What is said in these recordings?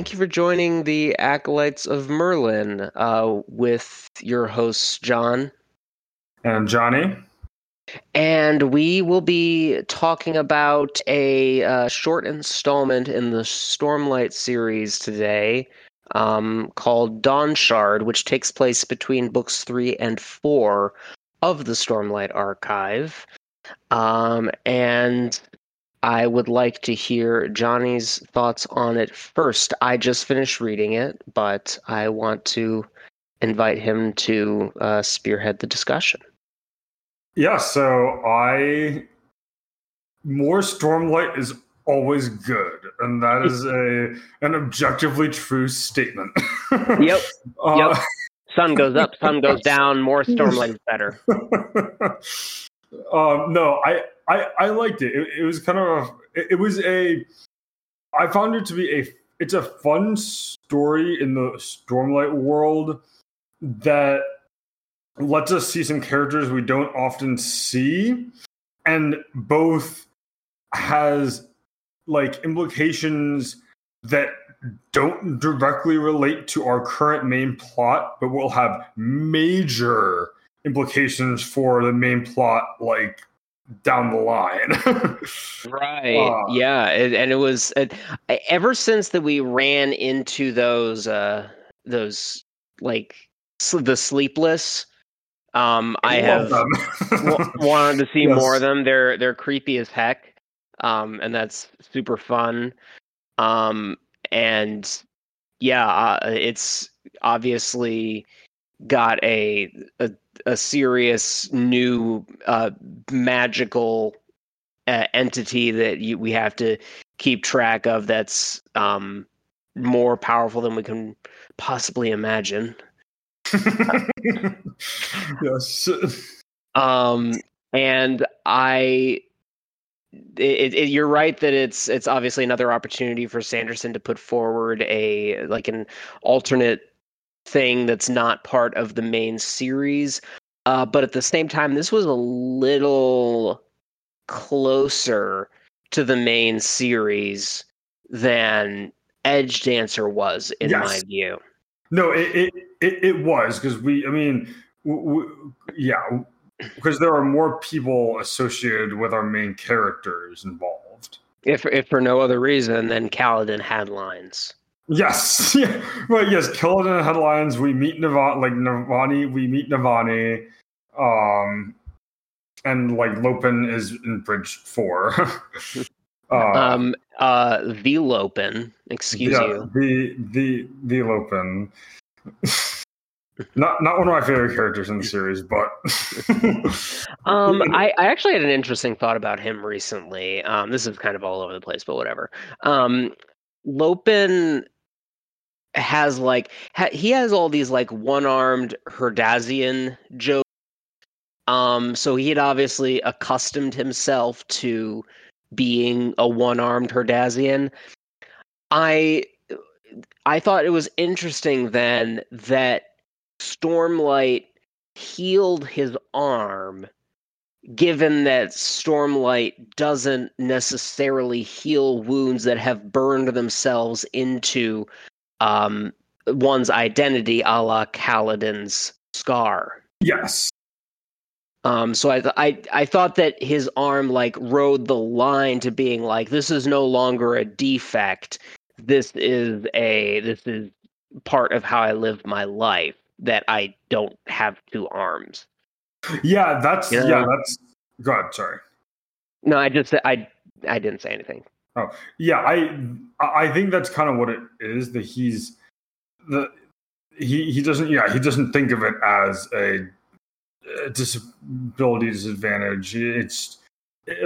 Thank you for joining the Acolytes of Merlin uh, with your hosts, John. And Johnny. And we will be talking about a uh, short installment in the Stormlight series today um, called Dawnshard, which takes place between books three and four of the Stormlight Archive. Um, and I would like to hear Johnny's thoughts on it first. I just finished reading it, but I want to invite him to uh, spearhead the discussion. Yeah, so I more Stormlight is always good, and that is a an objectively true statement. yep. Uh, yep. Sun goes up, sun goes down. More Stormlight is better. um, no, I, I I liked it. It, it was kind of a, it, it was a. I found it to be a. It's a fun story in the Stormlight world that lets us see some characters we don't often see, and both has like implications that don't directly relate to our current main plot, but will have major implications for the main plot, like down the line. right. Uh, yeah. It, and it was uh, ever since that we ran into those, uh, those like the sleepless. Um, I, I have w- wanted to see yes. more of them. They're they're creepy as heck, um, and that's super fun. Um, and yeah, uh, it's obviously got a a, a serious new uh, magical uh, entity that you, we have to keep track of. That's um, more powerful than we can possibly imagine. yes. Um, and I it, it, you're right that it's it's obviously another opportunity for Sanderson to put forward a like an alternate thing that's not part of the main series. Uh, but at the same time, this was a little closer to the main series than Edge Dancer was, in yes. my view. No, it it, it, it was because we, I mean, w- w- yeah, because there are more people associated with our main characters involved. If if for no other reason than Kaladin headlines. Yes, yeah, well, yes, Kaladin headlines. We meet Navani, like Navani. We meet Navani, um, and like Lopen is in Bridge Four. uh, um, uh, the Lopen. Excuse yeah, you. The the the Lopen. not not one of my favorite characters in the series, but um, I, I actually had an interesting thought about him recently. Um, this is kind of all over the place, but whatever. Um, Lopen has like ha- he has all these like one-armed Herdazian jokes. Um, so he had obviously accustomed himself to being a one-armed Herdazian. I I thought it was interesting then that Stormlight healed his arm, given that Stormlight doesn't necessarily heal wounds that have burned themselves into um, one's identity, a la Kaladin's scar. Yes. Um, so I, I I thought that his arm like rode the line to being like this is no longer a defect. This is a this is part of how I live my life that I don't have two arms. Yeah, that's you know? yeah, that's go ahead, sorry. No, I just I I didn't say anything. Oh yeah, I I think that's kind of what it is. That he's the he he doesn't yeah he doesn't think of it as a, a disability disadvantage. It's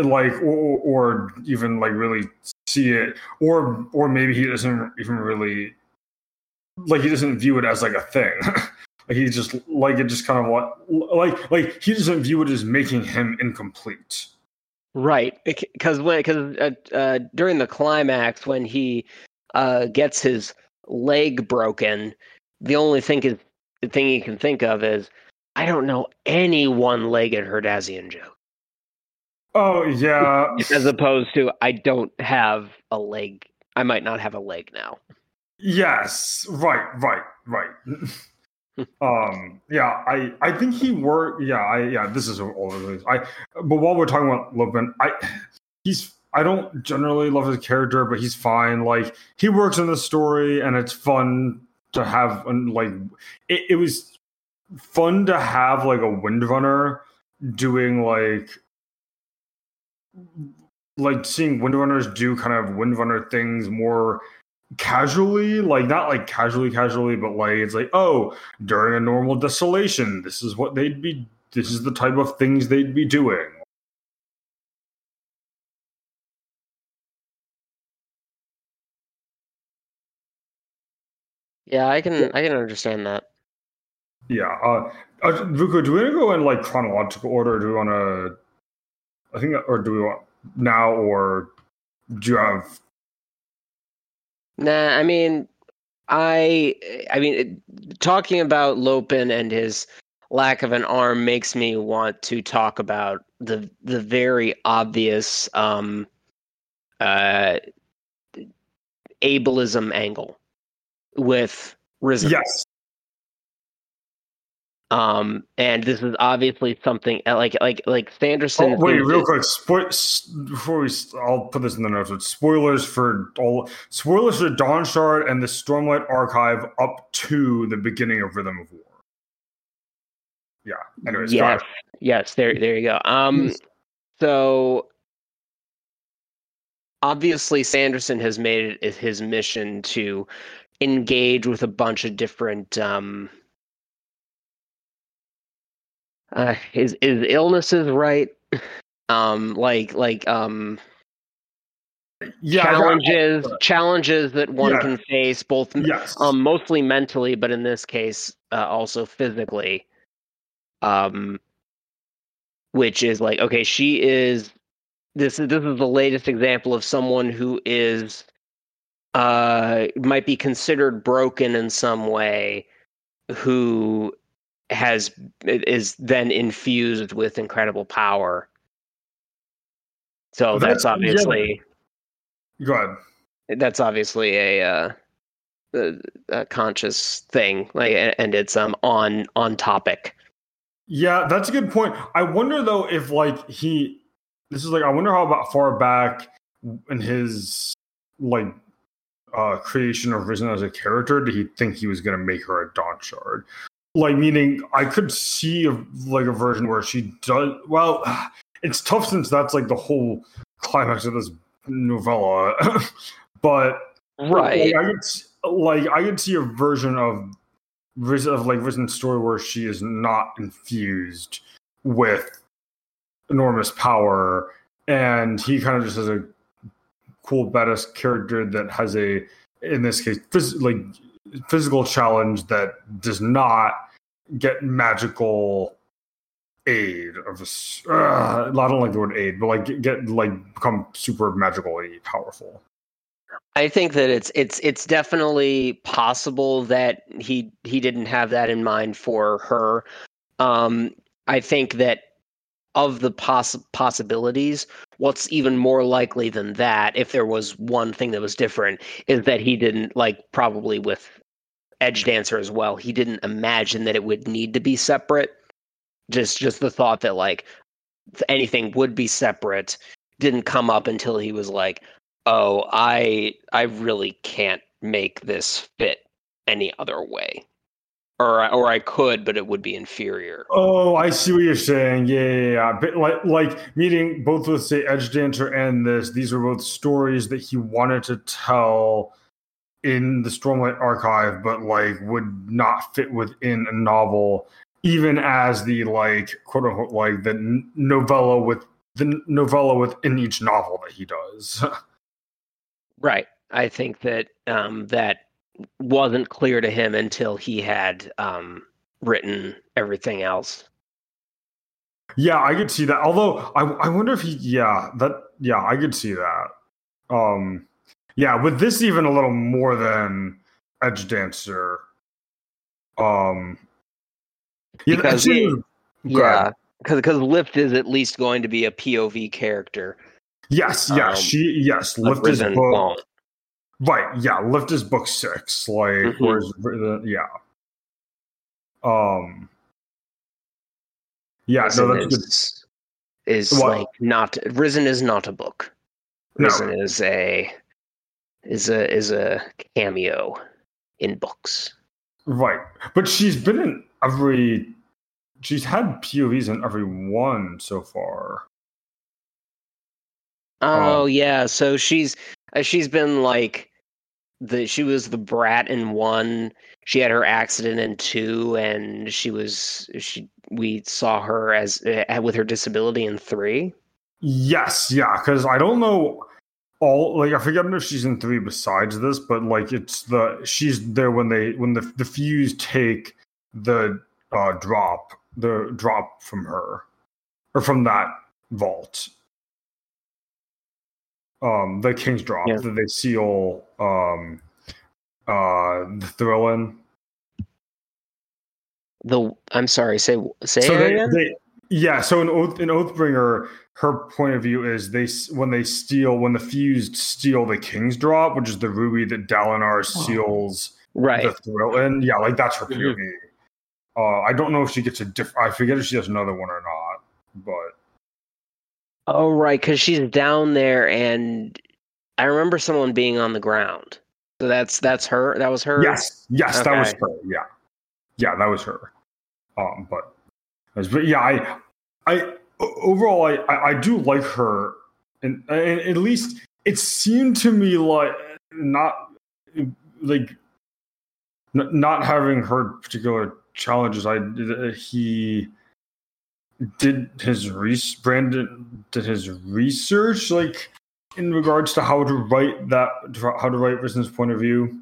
like or, or even like really see it or or maybe he doesn't even really like he doesn't view it as like a thing he just like it just kind of what like like he doesn't view it as making him incomplete. Right, because when because uh, uh, during the climax when he uh, gets his leg broken, the only thing is the thing he can think of is I don't know any one-legged Herdazian joke. Oh yeah, as opposed to I don't have a leg. I might not have a leg now. Yes, right, right, right. um, yeah, I I think he worked. Yeah, I yeah. This is all of this. I but while we're talking about Lopen, I he's I don't generally love his character, but he's fine. Like he works in the story, and it's fun to have. And like it, it was fun to have like a Windrunner doing like like seeing Windrunners do kind of Windrunner things more casually, like not like casually, casually, but like it's like, oh, during a normal desolation, this is what they'd be. This is the type of things they'd be doing. Yeah, I can I can understand that. Yeah, uh, uh Vuko, do we want to go in like chronological order? do we want to? I think, or do we want now, or do you have Nah, I mean, I, I mean, talking about Lopen and his lack of an arm makes me want to talk about the the very obvious um, uh, ableism angle with Rysn. Yes. Um, and this is obviously something uh, like like like Sanderson. Oh, wait, real quick, spo- before we, I'll put this in the notes. But spoilers for all spoilers for Dawnshard and the Stormlight Archive up to the beginning of Rhythm of War. Yeah. Anyways, yes, yes. There, there you go. Um, so obviously Sanderson has made it his mission to engage with a bunch of different um uh, is his illnesses right um like like um yeah, challenges challenges that one yeah. can face both yes. um mostly mentally but in this case uh, also physically um which is like okay she is this is this is the latest example of someone who is uh might be considered broken in some way who has is then infused with incredible power. So that's, that's obviously. Yeah. Go ahead. That's obviously a, uh, a, a conscious thing, like, and it's um on on topic. Yeah, that's a good point. I wonder though if like he, this is like I wonder how about far back in his like uh creation of Rysn as a character did he think he was going to make her a Dawnshard? Like meaning I could see a, like a version where she does well. It's tough since that's like the whole climax of this novella, but right. Like, I could like I could see a version of of like Rysn's story where she is not infused with enormous power, and he kind of just has a cool badass character that has a in this case phys- like physical challenge that does not get magical aid of this. Uh, I don't like the word aid, but like get, like become super magically powerful. I think that it's it's it's definitely possible that he he didn't have that in mind for her. Um, I think that of the poss- possibilities, what's even more likely than that, if there was one thing that was different, is that he didn't like probably with Edgedancer as well. He didn't imagine that it would need to be separate. Just just the thought that like anything would be separate didn't come up until he was like, "Oh, I I really can't make this fit any other way." Or, or I could, but it would be inferior. Oh, I see what you're saying. Yeah, yeah, yeah. But like, like meeting both with say Edgedancer and this, these are both stories that he wanted to tell in the Stormlight archive, but like would not fit within a novel, even as the like quote unquote like the novella with the novella within each novel that he does. right. I think that um, that wasn't clear to him until he had um, written everything else. Yeah, I could see that. Although I, I wonder if he, yeah, that, yeah, I could see that. Um, yeah, with this even a little more than Edgedancer. Um, yeah, because it, yeah, because Lift is at least going to be a POV character. Yes, yes, um, she yes, Lift is both. Right. Yeah. Lift is book six. Like, Mhm. whereas the yeah. Um. Yeah. Rysn No, that's good. is, is What? like not Rysn is not a book. No. Rysn is a is a is a cameo in books. Right. But she's been in every. She's had POVs in every one so far. Oh yeah, so she's uh, she's been like the she was the brat in one. She had her accident in two, and she was she we saw her as uh, with her disability in three. Yes. Yeah. Because I don't know all like I forget if she's in three besides this, but like it's the she's there when they when the the fuse take the uh drop the drop from her or from that vault. Um, the King's drop Yeah. that they seal um uh the thrill in. The I'm sorry, say say so it they, again. they yeah so in oath in oathbringer her point of view is they when they steal when the fused steal the king's drop which is the ruby that dalinar seals right. the thrill in yeah like that's her Mhm. POV. uh i don't know if she gets a diff i forget if she has another one or not but Oh right, because she's down there, and I remember someone being on the ground. So that's that's her. That was her. yes yes that was her yeah yeah that was her um but but yeah i i o- overall i i, I do like her. And, and at least it seemed to me like not like not having heard particular challenges i he did his re- brandon did his research like in regards to how to write that how to write Rysn's point of view.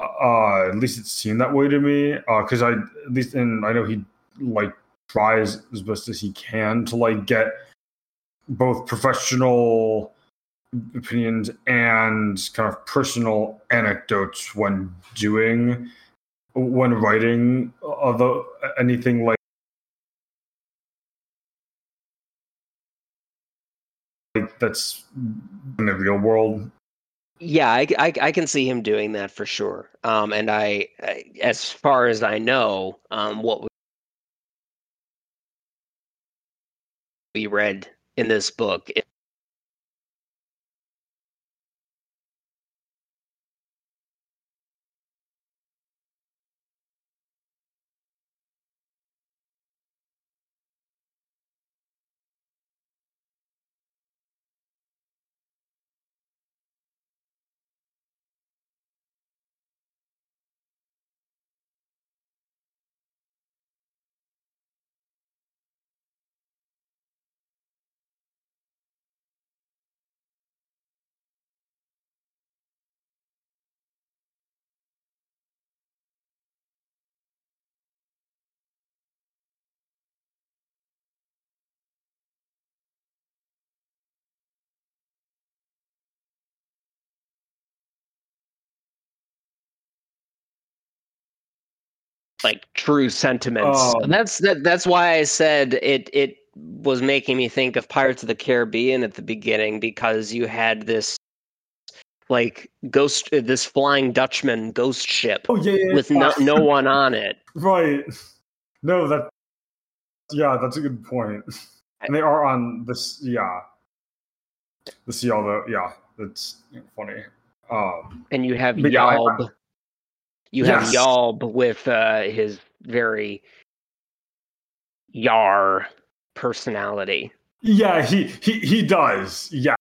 Uh at least it seemed that way to me uh because i at least and i know he like tries as best as he can to like get both professional opinions and kind of personal anecdotes when doing when writing other anything like like that's in the real world Yeah, I, I, I can see him doing that for sure. Um, and I, I as far as I know, um, what we read in this book, like true sentiments. Um, that's that. That's why I said it. It was making me think of Pirates of the Caribbean at the beginning because you had this like ghost, this Flying Dutchman ghost ship oh yeah, yeah with no, yeah. no one on it. Right. No, that. Yeah, that's a good point. And they are on this. Yeah. The sea, although yeah, that's funny. Um. and you have But yeah, I- Yalb. You have Yalb with uh, his very Yar personality. Yeah, he he he does. Yeah.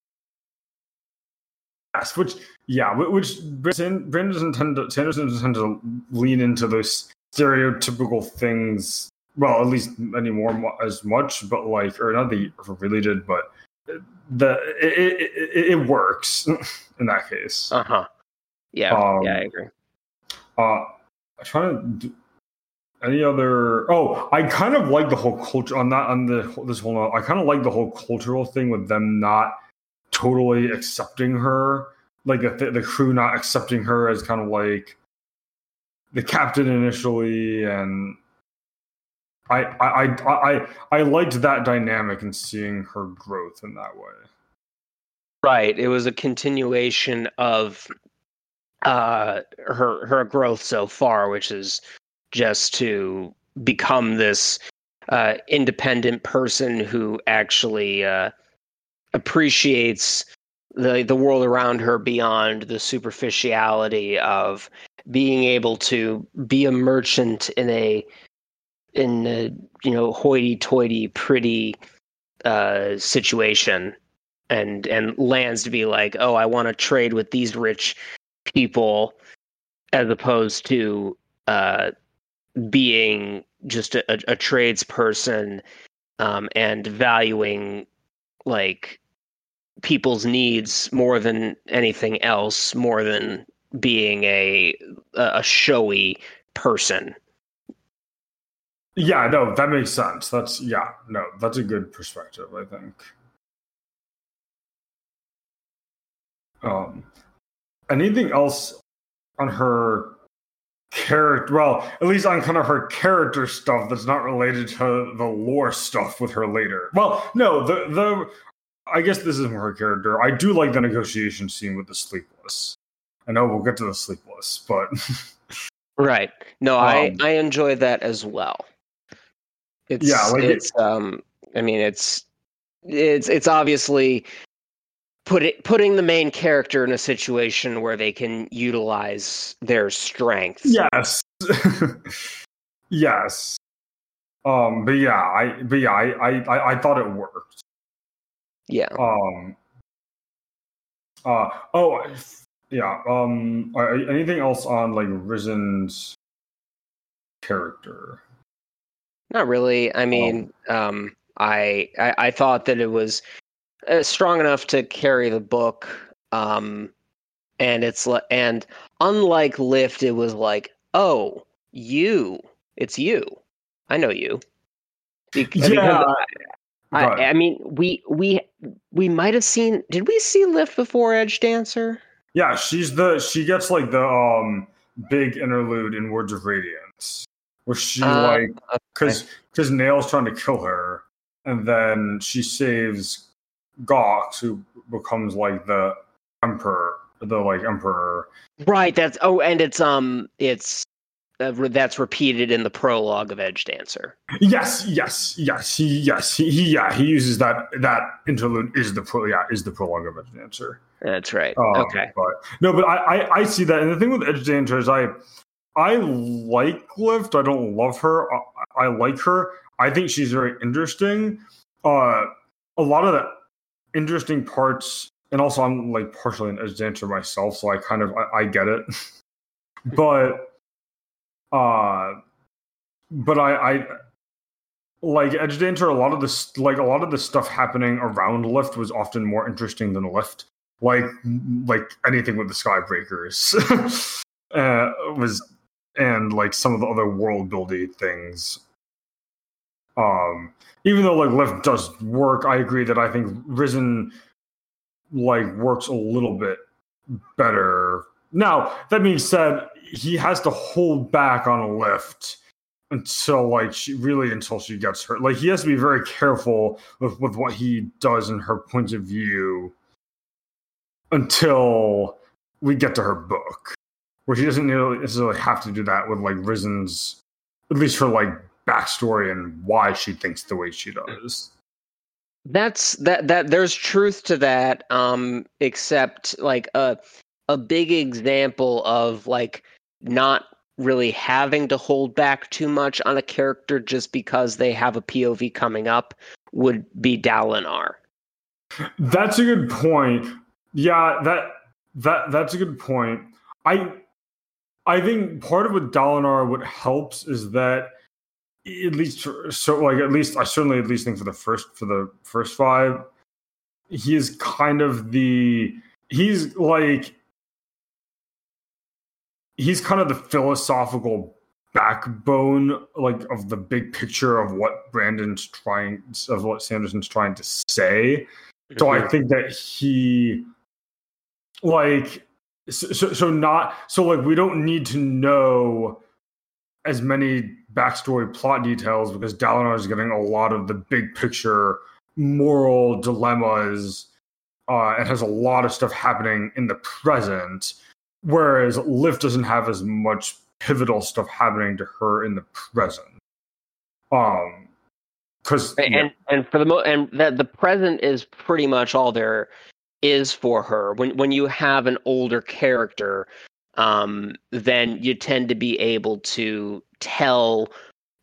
Yes, which yeah, which Brandon tend to Sanderson doesn't tend to lean into those stereotypical things. Well, at least anymore as much, but like, or not the really did, but the it, it, it, it works in that case. Uh huh. Yeah. Um, yeah, I agree. Uh, I'm trying to do any other. Oh, I kind of like the whole culture on that. On the this whole, I kind of like the whole cultural thing with them not totally accepting her, like the the crew not accepting her as kind of like the captain initially, and I I I I I liked that dynamic and seeing her growth in that way. Right. It was a continuation of uh her her growth so far, which is just to become this uh independent person who actually uh appreciates the the world around her beyond the superficiality of being able to be a merchant in a in a you know hoity-toity pretty uh situation. And and lands to be like oh i want to trade with these rich people as opposed to uh being just a, a tradesperson um and valuing like people's needs more than anything else more than being a a showy person. Yeah no that makes sense. That's yeah no that's a good perspective i think. Um anything else on her character well at least on kind of her character stuff that's not related to the lore stuff with her later. Well no the the i guess this is more her character. I do like the negotiation scene with the sleepless. I know we'll get to the sleepless but right. No um, i i enjoy that as well. It's yeah like it's it, um i mean it's it's it's obviously put it, putting the main character in a situation where they can utilize their strengths. Yes. yes. Um, but yeah, I but yeah, I, I I thought it worked. Yeah. Um. Uh oh yeah. Um. Anything else on like Rysn's character? Not really. I mean, um, um I, I I thought that it was uh, strong enough to carry the book. Um, and it's and unlike Lift, it was like, oh, you, it's you. I know you. Because, yeah. I, I, I, mean, we we we might have seen. Did we see Lift before Edge Dancer? Yeah, she's the she gets like the um big interlude in Words of Radiance, where she uh, like because okay. because Nale's trying to kill her, and then she saves Gawx, who becomes like the emperor, the like emperor. Right. That's oh, and it's um, it's uh, that's repeated in the prologue of Edge Dancer. Yes, yes, yes. He yes he, he yeah he uses that that interlude is the pro yeah is the prologue of Edge Dancer. That's right. Um, okay. But no, but I, I I see that, and the thing with Edge Dancer is I I like Lift. I don't love her. I, I like her. I think she's very interesting. Uh, a lot of the interesting parts, and also I'm like partially an edge dancer myself, so I kind of I, I get it. but uh but I I like edge dancer a lot of this like a lot of the stuff happening around lift was often more interesting than lift like like anything with the skybreakers. Uh was and like some of the other world building things um even though like lift does work i agree that i think Rysn like works a little bit better. Now that being said he has to hold back on a lift until like she really until she gets hurt. Like he has to be very careful with with what he does in her point of view until we get to her book where she doesn't necessarily have to do that with like Rysn's at least for like backstory and why she thinks the way she does. That's that that there's truth to that. Um, except like a a big example of like not really having to hold back too much on a character just because they have a POV coming up would be Dalinar. That's a good point. Yeah, that that that's a good point. I I think part of what Dalinar what helps is that at least so like at least I certainly at least think for the first for the first five, he is kind of the he's like he's kind of the philosophical backbone like of the big picture of what Brandon's trying of what Sanderson's trying to say. So I mhm. think that he like so, so not so like we don't need to know as many backstory plot details because Dalinar is getting a lot of the big picture moral dilemmas uh, and has a lot of stuff happening in the present, whereas Lift doesn't have as much pivotal stuff happening to her in the present. Um, because and yeah. and for the mo and that the present is pretty much all there is for her. When when you have an older character, um, then you tend to be able to tell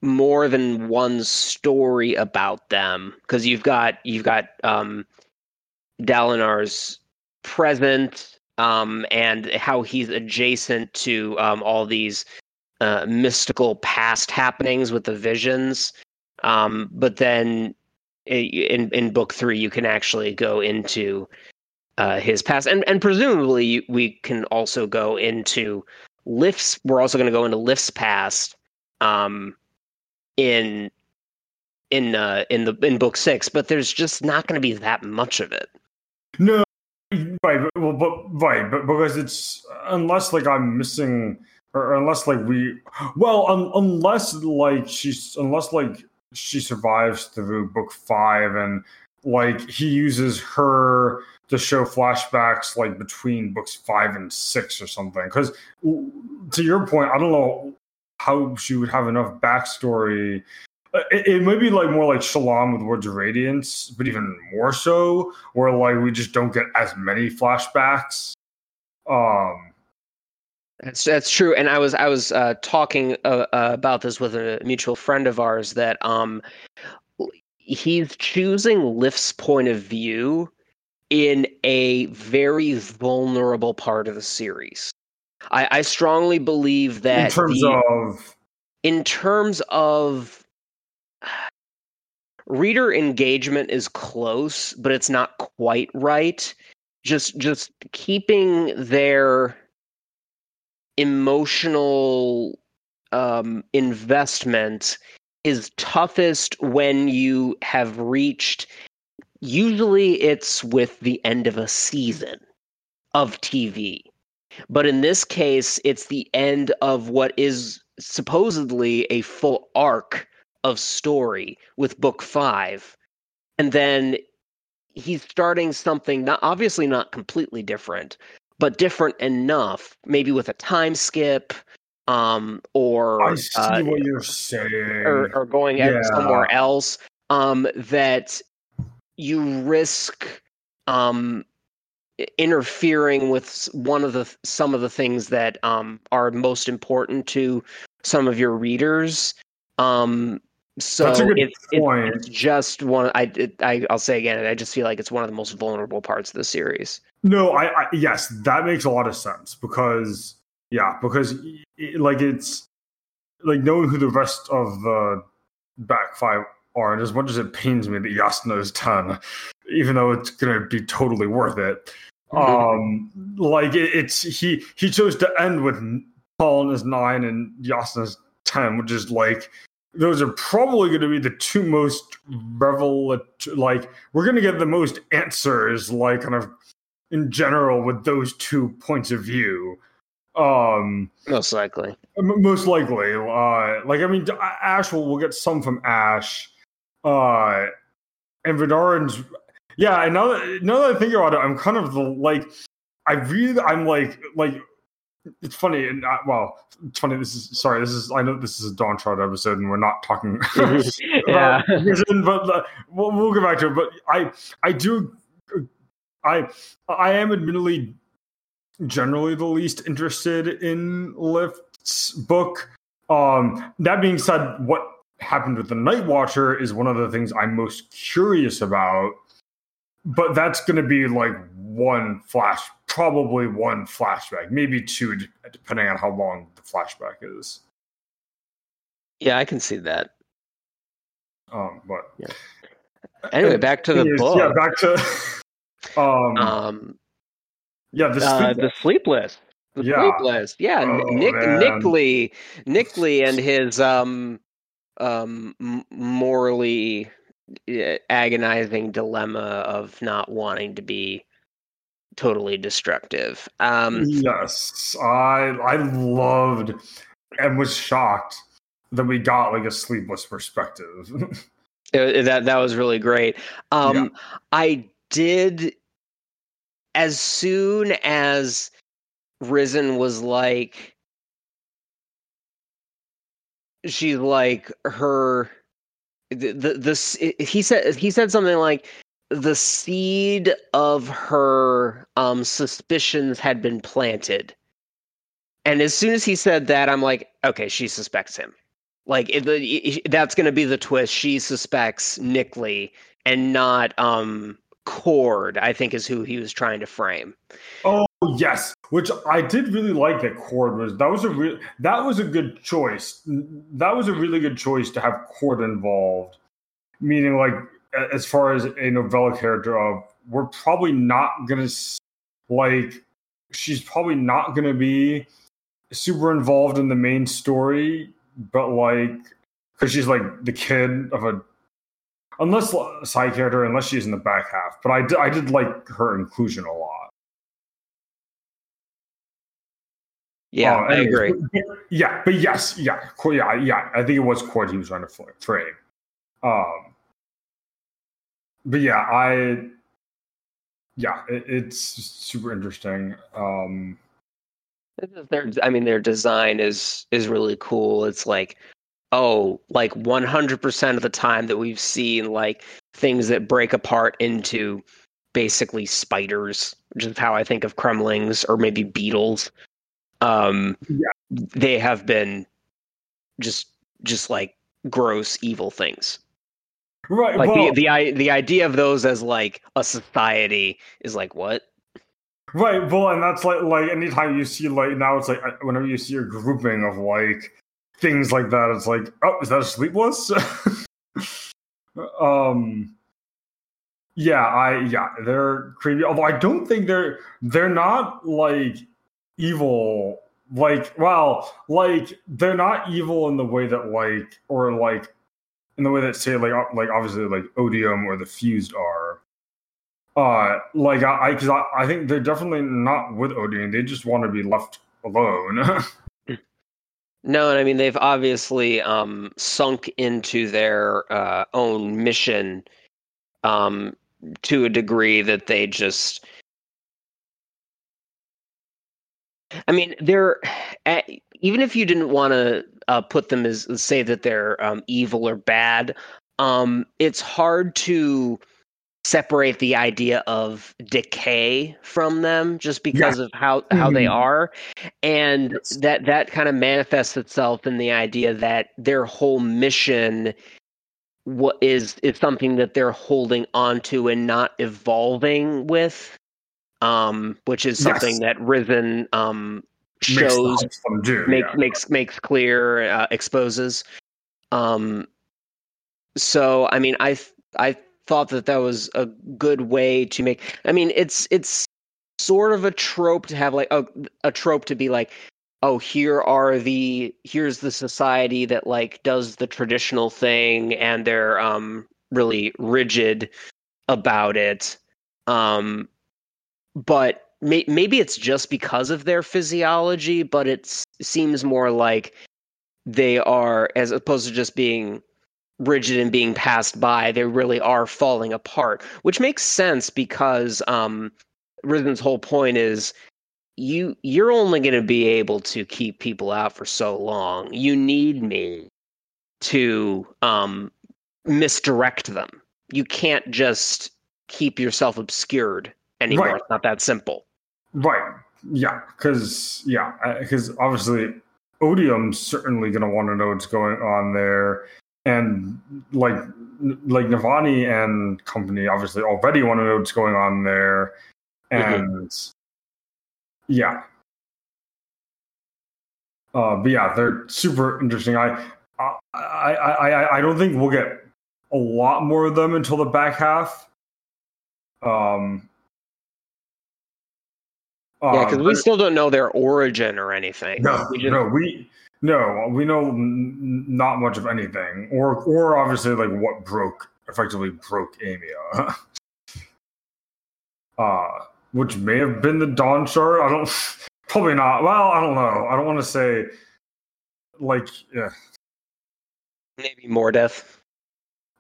more than one story about them because you've got you've got um Dalinar's present um and how he's adjacent to um all these uh mystical past happenings with the visions. Um but then in in book 3 you can actually go into uh his past. And and presumably we can also go into Lift's we're also going to go into Lift's past um in in uh in the in book 6 but there's just not going to be that much of it. No, right, but, well, but right, but because it's unless like I'm missing, or unless like we, well, un, unless like she's unless like she survives through book five and like he uses her to show flashbacks like between books five and six or something. Because to your point, I don't know how she would have enough backstory. Uh, It, it may be like more like Shallan with Words of Radiance, but even more so, where like we just don't get as many flashbacks. Um, That's that's true, and I was I was uh, talking uh, uh, about this with a mutual friend of ours that um he's choosing Lift's point of view in a very vulnerable part of the series. I, I strongly believe that in terms the- of in terms of reader engagement is close but it's not quite right just just keeping their emotional um, investment is toughest when you have reached usually it's with the end of a season of TV but in this case it's the end of what is supposedly a full arc of story with book 5 and then he's starting something not obviously not completely different but different enough maybe with a time skip um or I see uh, what you're saying. or, or going Yeah. somewhere else um that you risk um interfering with one of the some of the things that um are most important to some of your readers um so That's a good it's, it's point. it's just one I, it, I i'll say again i just feel like it's one of the most vulnerable parts of the series No, I, I yes, that makes a lot of sense because yeah, because like it's like knowing who the rest of the back five are, and as much as it pains me that Jasnah is ten, even though it's gonna be totally worth it. Um, like it, it's he he chose to end with Colin is nine and Jasnah's ten, which is like those are probably going to be the two most revelatory. Like we're going to get the most answers, like kind of in general with those two points of view. Um, most likely most likely uh like i mean ash will we'll get some from ash uh and Vidarin's yeah and now that, now that i think about it i'm kind of the like i really i'm like like it's funny and uh, well it's funny this is sorry this is i know this is a dawn Trot episode and we're not talking yeah vision, but uh, we'll, we'll get back to it but i i do i i am admittedly generally the least interested in Lift's book. Um, that being said, what happened with the Night Watcher is one of the things I'm most curious about. But that's going to be like one flash, probably one flashback, maybe two, depending on how long the flashback is. yeah i can see that Um, but yeah. anyway back to the is, book Yeah, back to um, um yeah, the uh, sleep- the sleepless the Yeah. sleepless yeah N- Oh, nick man. Nikli nick lee and his um um morally uh, agonizing dilemma of not wanting to be totally destructive um yes, I I loved and was shocked that we got like a sleepless perspective. Uh, that that was really great. Um, Yeah. I did as soon as Rysn was like she's like her the, the the he said he said something like the seed of her um suspicions had been planted. And as soon as he said that i'm like okay she suspects him. Like it, it, that's going to be the twist. She suspects Nikli and not um cord i think is who he was trying to frame. Oh Oh, yes which i did really like that cord was that was a real that was a good choice that was a really good choice to have cord involved meaning like as far as a novella character of we're probably not gonna like she's probably not gonna be super involved in the main story but like because she's like the kid of a unless uh, side character, unless she's in the back half. But I I did like her inclusion a lot. Yeah, uh, I agree. Yeah, but yes, yeah, yeah, yeah. I think it was Cord he was trying to trade. Um, but yeah, I, yeah, it, it's super interesting. Um, their, I mean, their design is is really cool. It's like oh, like 100% of the time that we've seen like things that break apart into basically spiders, which is how I think of cremlings or maybe beetles. Um, yeah. they have been just just like gross evil things. Right. Like well, the the the idea of those as like a society is like what? Right. Well, and that's like like anytime you see like now it's like whenever you see a grouping of like things like that. It's like, oh, is that a sleepless? um, yeah, I yeah, they're creepy. Although I don't think they're they're not like evil. Like, well, like they're not evil in the way that like or like in the way that say like like obviously like odium or the fused are. Uh, like I, because I, I, I think they're definitely not with odium. They just want to be left alone. No, and I mean they've obviously um, sunk into their uh, own mission um, to a degree that they just. I mean, they're even if you didn't want to uh, put them as say that they're um, evil or bad. Um, it's hard to separate the idea of decay from them just because yeah. of how how mm-hmm. they are and yes. that that kind of manifests itself in the idea that their whole mission what is is something that they're holding onto and not evolving with um which is something yes. that Rysn um shows do, makes yeah. makes makes clear uh, exposes um so i mean i i thought that that was a good way to make. I mean, it's it's sort of a trope to have like a a trope to be like, oh, here are the here's the society that like does the traditional thing and they're um really rigid about it. Um, but may, maybe it's just because of their physiology, but it seems more like they are as opposed to just being rigid and being passed by, they really are falling apart, which makes sense because um, Rysn's whole point is you you're only going to be able to keep people out for so long. You need me to um, misdirect them. You can't just keep yourself obscured anymore. Right. It's not that simple. Right. Yeah. Because yeah. Because obviously, Odium's certainly going to want to know what's going on there and like like Navani and company obviously already want to know what's going on there, mm-hmm. and mm-hmm. yeah, uh, but yeah, they're super interesting. I, I I I I don't think we'll get a lot more of them until the back half. Um, yeah, because uh, we still don't know their origin or anything. No, we just, no, we no, we know n- not much of anything, or or obviously like what broke effectively broke Aimia, uh, which may have been the Dawnshard. I don't, probably not. Well, I don't know. I don't want to say like yeah. Maybe more death.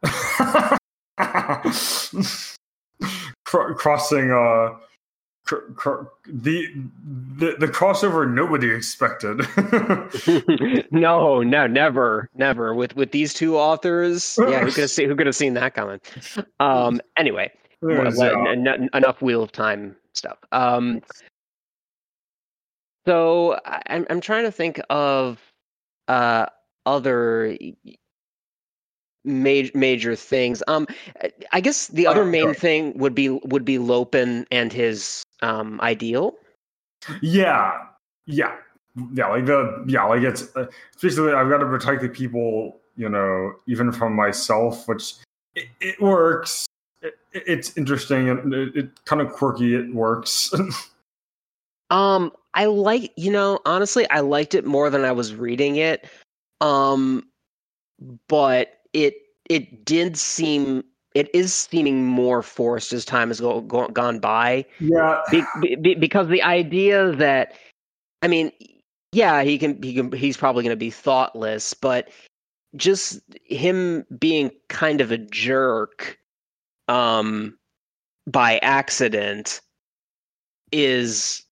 crossing uh the, the the crossover nobody expected. no, no, never, never. With with these two authors, yeah, who could have seen who could have seen that coming? Um, anyway, uh, enough Wheel of Time stuff. Um, so I'm I'm trying to think of uh other major major things. Um, I guess the other main thing would be would be Lopen and his um ideal. Yeah, yeah, yeah. Like the yeah, like it's uh, basically I've got to protect the people, you know, even from myself, which it, it works. It, it's interesting and it, it kind of quirky. It works. um, I like you know honestly, I liked it more than I was reading it. Um, but it it did seem it is seeming more forced as time has go, go, gone by. Yeah, be, be, because the idea that, I mean, yeah, he can he can he's probably going to be thoughtless, but just him being kind of a jerk, um, by accident, is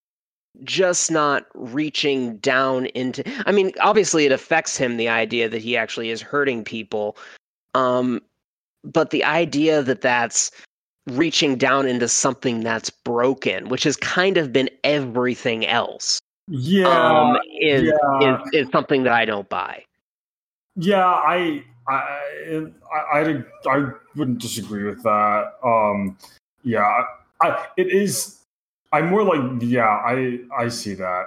just not reaching down into i mean obviously it affects him the idea that he actually is hurting people um but the idea that that's reaching down into something that's broken which has kind of been everything else yeah um, is, yeah. is is something that i don't buy yeah i i i i, I wouldn't disagree with that um yeah I, it is I'm more like, yeah, I I see that.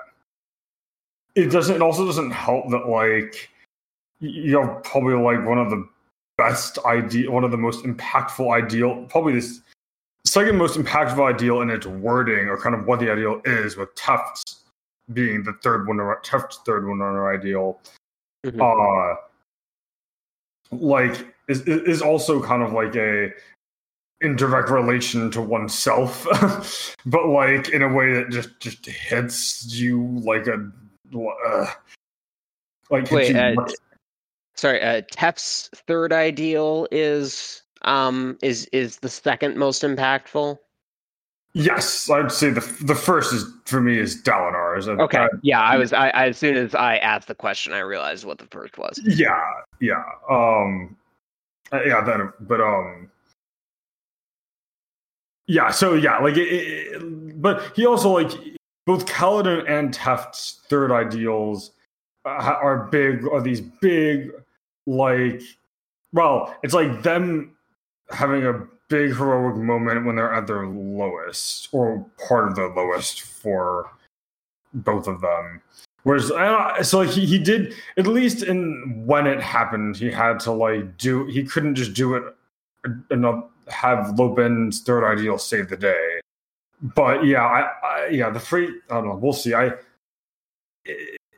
It doesn't. It also doesn't help that like you're probably like one of the best idea, one of the most impactful ideal, probably this second most impactful ideal in its wording or kind of what the ideal is, with Teft's being the third one, Teft's third one on our ideal. Mm-hmm. Uh, like is is also kind of like a in direct relation to oneself, but like in a way that just just hits you like a uh, like Wait, uh, sorry. Uh, Teft's third ideal is um is is the second most impactful. Yes, I'd say the the first is for me is Dalinar. Is okay, I, yeah, I was I, I as soon as I asked the question, I realized what the first was. Yeah, yeah, um, uh, yeah. Then, but um, yeah, so yeah, like, it, it, but he also like both Kaladin and Teft's third ideals uh, are big. Are these big, like, well, it's like them having a big heroic moment when they're at their lowest, or part of the lowest for both of them. Whereas, uh, so like he, he did at least in when it happened, he had to like do. He couldn't just do it enough have Lopen's third ideal save the day. But yeah, I, I yeah, the free I don't know, we'll see. I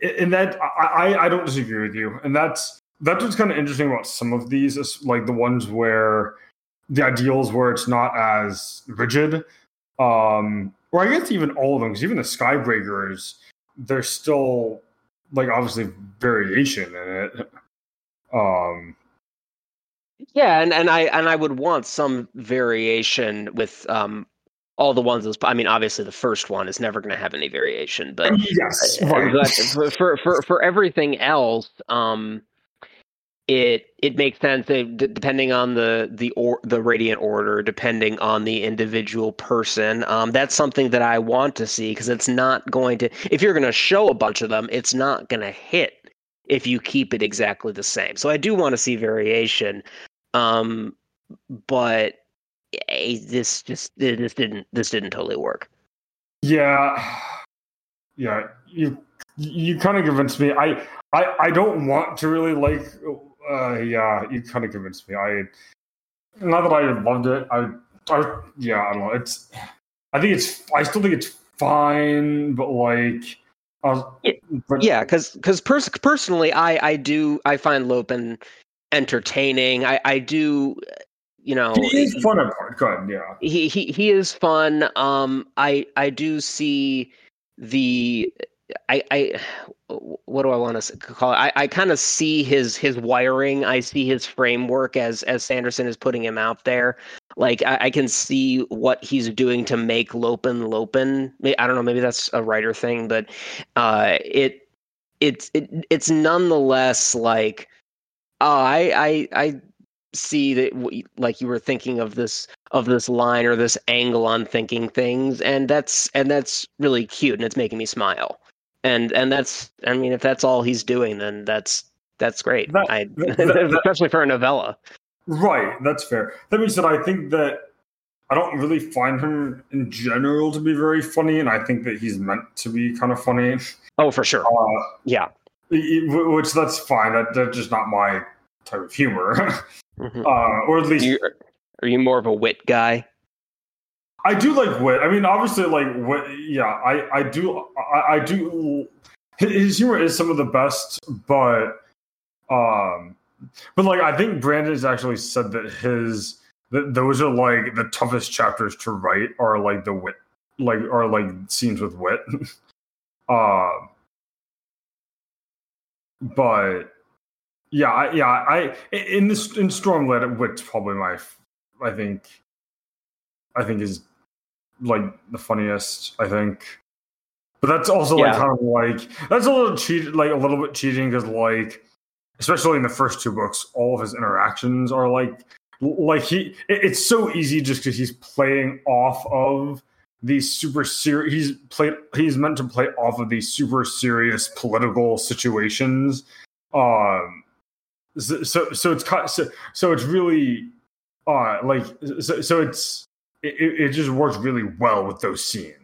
in that I, I don't disagree with you. And that's that's what's kind of interesting about some of these, is like the ones where the ideals where it's not as rigid. Um or I guess even all of them, because even the Skybreakers, there's still like obviously variation in it. Um yeah, and, and I and I would want some variation with um all the ones. I mean, obviously the first one is never going to have any variation, but yes, right. for for for everything else, um, it it makes sense depending on the the or the radiant order, depending on the individual person. Um, that's something that I want to see because it's not going to. If you're going to show a bunch of them, it's not going to hit if you keep it exactly the same. So I do want to see variation. Um, but eh, this just this didn't this didn't totally work. Yeah, yeah. You you kind of convinced me. I I I don't want to really like. Uh, yeah, you kind of convinced me. I not that I loved it. I I yeah. I don't know. It's. I think it's. I still think it's fine, but like. Uh, but, yeah, because because pers- personally, I I do I find Lopen entertaining. I, I do, you know, he is fun at part. Good, yeah. He he he is fun. Um, I I do see the I, I what do I want to call it? I, I kind of see his his wiring. I see his framework as as Sanderson is putting him out there. Like I, I can see what he's doing to make Lopen Lopen. I don't know. Maybe that's a writer thing, but uh, it it's it, it's nonetheless like uh, I I I see that like you were thinking of this of this line or this angle on thinking things and that's and that's really cute and it's making me smile and and that's i mean if that's all he's doing then that's that's great. That, I, that, that, especially for a novella. Right that's fair. That means that i think that i don't really find him in general to be very funny and i think that he's meant to be kind of funny. Oh for sure. Uh, yeah. which that's fine. That, that's just not my type of humor. Mm-hmm. uh, or at least you, are you more of a wit guy I do like wit. I mean, obviously, like wit. Yeah, I I do I, I do. His humor is some of the best, but um, but like I think Brandon has actually said that his that those are like the toughest chapters to write are like the wit, like are like scenes with wit. uh, but yeah, I, yeah, I in this in Stormlight, wit's probably my I think I think is like the funniest, I think. But that's also yeah. like kind of like that's a little cheat, like a little bit cheating because like, especially in the first two books, all of his interactions are like, like he. it's so easy just because he's playing off of these super serious. He's played. He's meant to play off of these super serious political situations. Um. So so, so it's so so it's really uh like so so it's it, it just works really well with those scenes.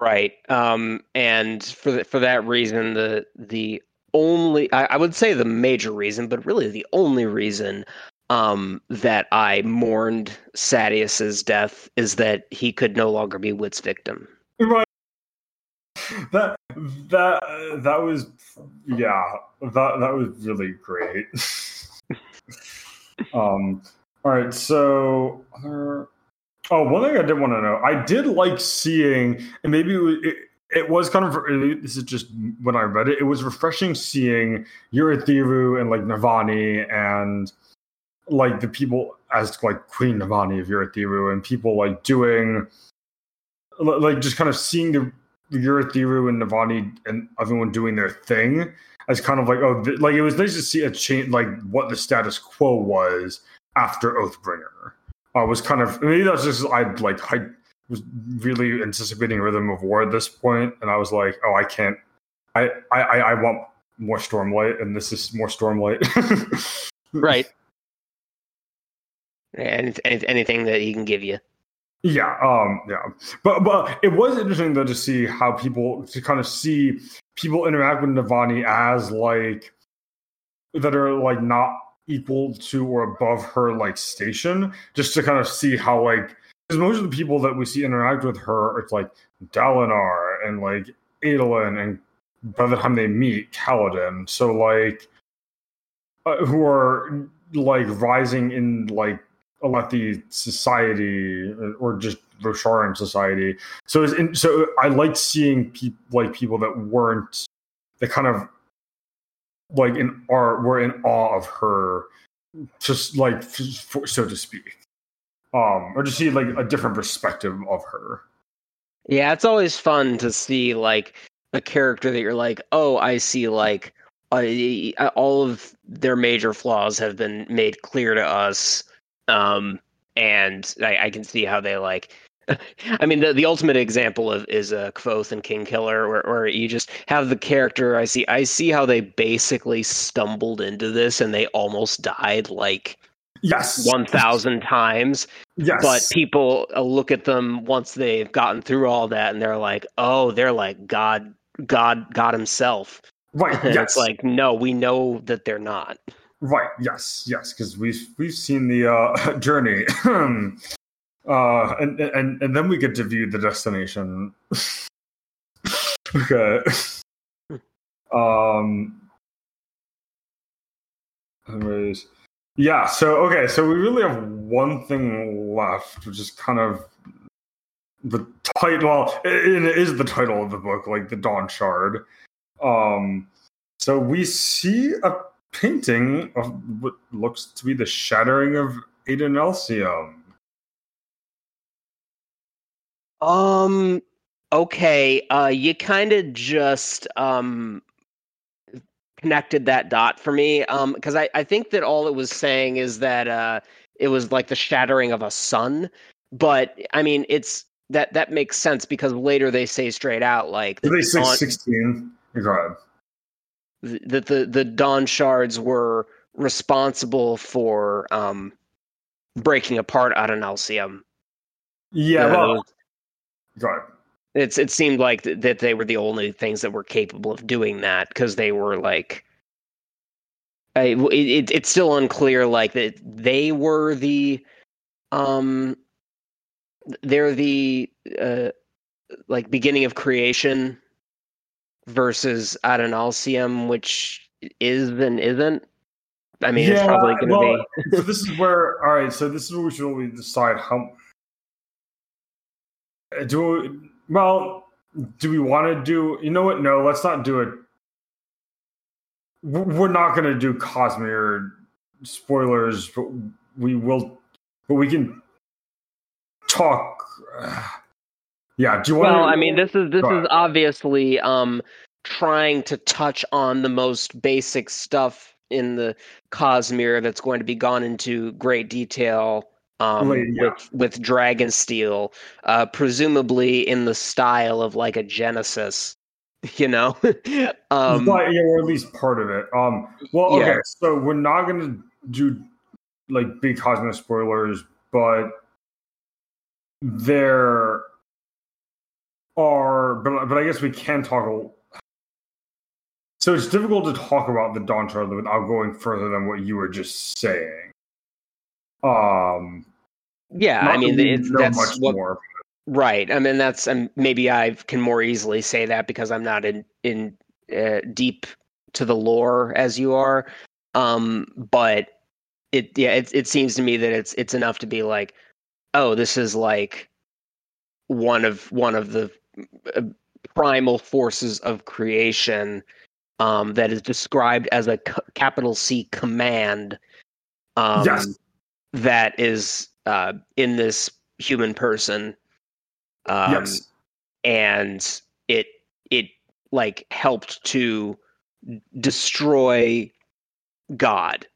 Right. Um, and for the, for that reason, the the only I, I, would say the major reason, but really the only reason um, that I mourned Sadeas's death is that he could no longer be Wit's victim. Right. That that that was yeah that that was really great. um all right, so oh, one thing I did want to know, I did like seeing, and maybe it was, it, was kind of this is just when I read it, it was refreshing seeing Urithiru and like Navani and like the people as like Queen Navani of Urithiru and people like doing like just kind of seeing the Urithiru and Navani and everyone doing their thing as kind of like oh like it was nice to see a change like what the status quo was after Oathbringer. I was kind of maybe that's just I like I was really anticipating Rhythm of War at this point, and I was like, oh, I can't. I I I want more Stormlight, and this is more Stormlight. right. And anything that he can give you. Yeah, um, yeah, but but it was interesting though to see how people to kind of see people interact with Navani as like that are like not equal to or above her like station, just to kind of see how like because most of the people that we see interact with her, it's like Dalinar and like Adolin, and by the time they meet Kaladin, so like uh, who are like rising in like Alethi society or just Rosharan society. So in, so I liked seeing people like people that weren't the kind of like in art were in awe of her just like so to speak. Um or to see like a different perspective of her. Yeah it's always fun to see like a character that you're like oh i see like uh, all of their major flaws have been made clear to us. Um and I, I can see how they like I mean, the, the ultimate example of is a uh, Kvothe and Kingkiller, where, where you just have the character. I see, I see how they basically stumbled into this and they almost died like yes one thousand times. Yes, but people uh, look at them once they've gotten through all that, and they're like, oh, they're like God, God, God Himself. Right. yes. It's like no, we know that they're not. Right. Yes. Yes. Because we've we've seen the uh, journey. Uh, and and and then we get to view the destination. okay. um. Anyways, yeah. So okay, so we really have one thing left, which is kind of the title. Well, it, it is the title of the book, like the Dawnshard. Um, so we see a painting of what looks to be the shattering of Adonalsium. Um. Okay. Uh, you kind of just um connected that dot for me. Um, because I I think that all it was saying is that uh it was like the shattering of a sun, but I mean it's that that makes sense because later they say straight out like they say Dawn- 16? Go ahead. that the the Dawnshards were responsible for um breaking apart Adonalsium. Yeah, Uh, well, ahead. it's it seemed like th- that they were the only things that were capable of doing that because they were like I, it, it, it's still unclear like that they were the um they're the uh like beginning of creation versus Adonalsium which is and isn't i mean it's probably going to well, be so this is where all right. So this is where we should really decide how. Uh, Do we, well, do we want to do? You know what? No, let's not do it. We're not going to do Cosmere spoilers, but we will. But we can talk. yeah. Do you want? well i mean this is this is obviously um trying to touch on the most basic stuff in the cosmere that's going to be gone into great detail um yeah. with with Dragonsteel uh presumably in the style of like a genesis you know um but, yeah, or at least part of it. Um, well, okay, Yeah. so we're not going to do like big cosmic spoilers, but there are, but but I guess we can talk. A, so it's difficult to talk about the Dawnshard without going further than what you were just saying. Um, yeah not i mean it's that's much what more. Right. I mean, that's um, maybe I can more easily say that because I'm not in in uh, deep to the lore as you are. Um, but it yeah, it it seems to me that it's it's enough to be like, oh, this is like one of one of the uh, primal forces of creation um, that is described as a c- capital C command. Um, Yes. That is uh, in this human person um, yes, and it it like helped to destroy God,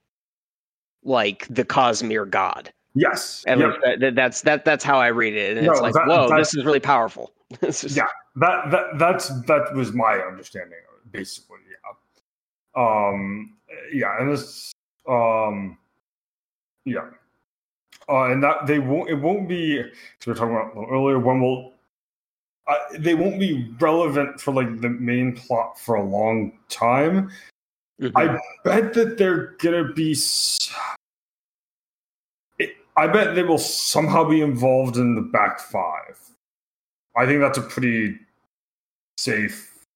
like the Cosmere God. yes, At yep. that, that- that's that that's how I read it, and it's like, that- whoa, this is really powerful. Yeah. that that that's that was my understanding of it, basically yeah um yeah and this um yeah uh and that they won't it won't be we were talking about earlier when will uh, they won't be relevant for like the main plot for a long time Mhm. I bet that they're gonna be. It, I bet they will somehow be involved in the back five. I think that's a pretty safe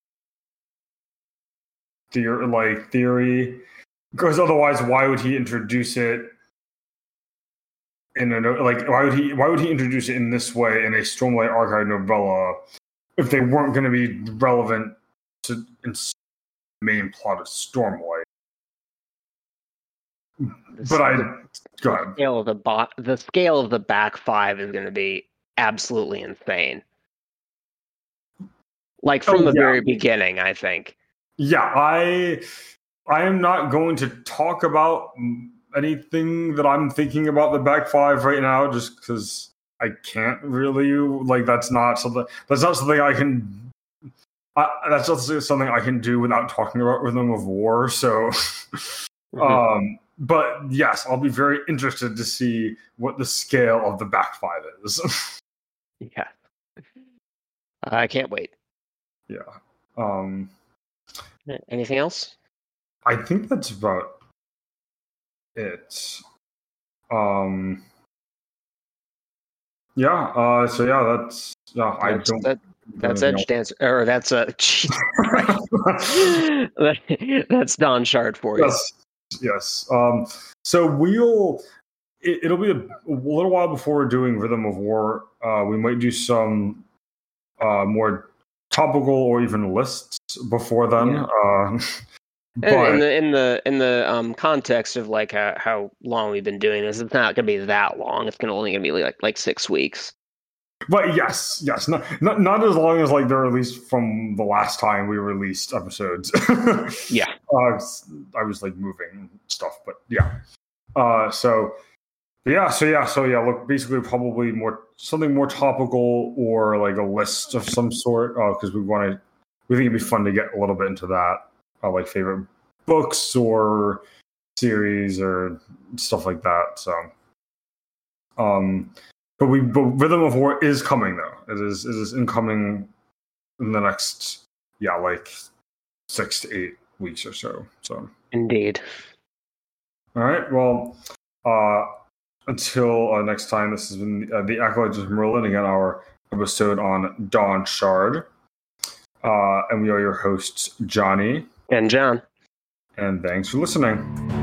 theory, like theory, because otherwise, why would he introduce it? In a like, why would he? Why would he introduce it in this way in a Stormlight Archive novella if they weren't going to be relevant to in s- main plot of Stormlight? The But I the go ahead. scale of the bot, the scale of the back five is going to be absolutely insane. Like from Oh, the yeah. very beginning, I think. Yeah, I I am not going to talk about anything that I'm thinking about the back five right now, just because I can't really like that's not something that's not something I can. I, that's not something I can do without talking about Rhythm of War. So, Mhm. um, but yes, I'll be very interested to see what the scale of the back five is. yeah, I can't wait. yeah. Um, Anything else? I think that's about it. Um Yeah, uh so yeah, that's yeah, I don't that- that's anything Edgedancer, or that's a else. that's Dawnshard for you. yes. Yes. Um so we'll it, it'll be a, a little while before we're doing Rhythm of War Uh, we might do some uh, more topical or even lists before then. Yeah. Uh, And in the in the in the um context of like how, how long we've been doing this, it's not gonna be that long. It's gonna only gonna be like like six weeks. but yes, yes, not, not not as long as like they're from the last time we released episodes. Yeah. uh, s- I was like moving stuff, but yeah. Uh, so yeah, so yeah, so yeah. Look, basically, probably more something more topical or like a list of some sort, because we want to. We think it'd be fun to get a little bit into that, uh, like favorite books or series or stuff like that. So, um, but we but Rhythm of War is coming though. It is it is incoming in the next yeah like six to eight weeks or so. So. Indeed. All right. Well, uh, until uh, next time, this has been uh, the Acolytes of Merlin again, our episode on Dawnshard. Uh, and we are your hosts, Johnny, And John. and thanks for listening.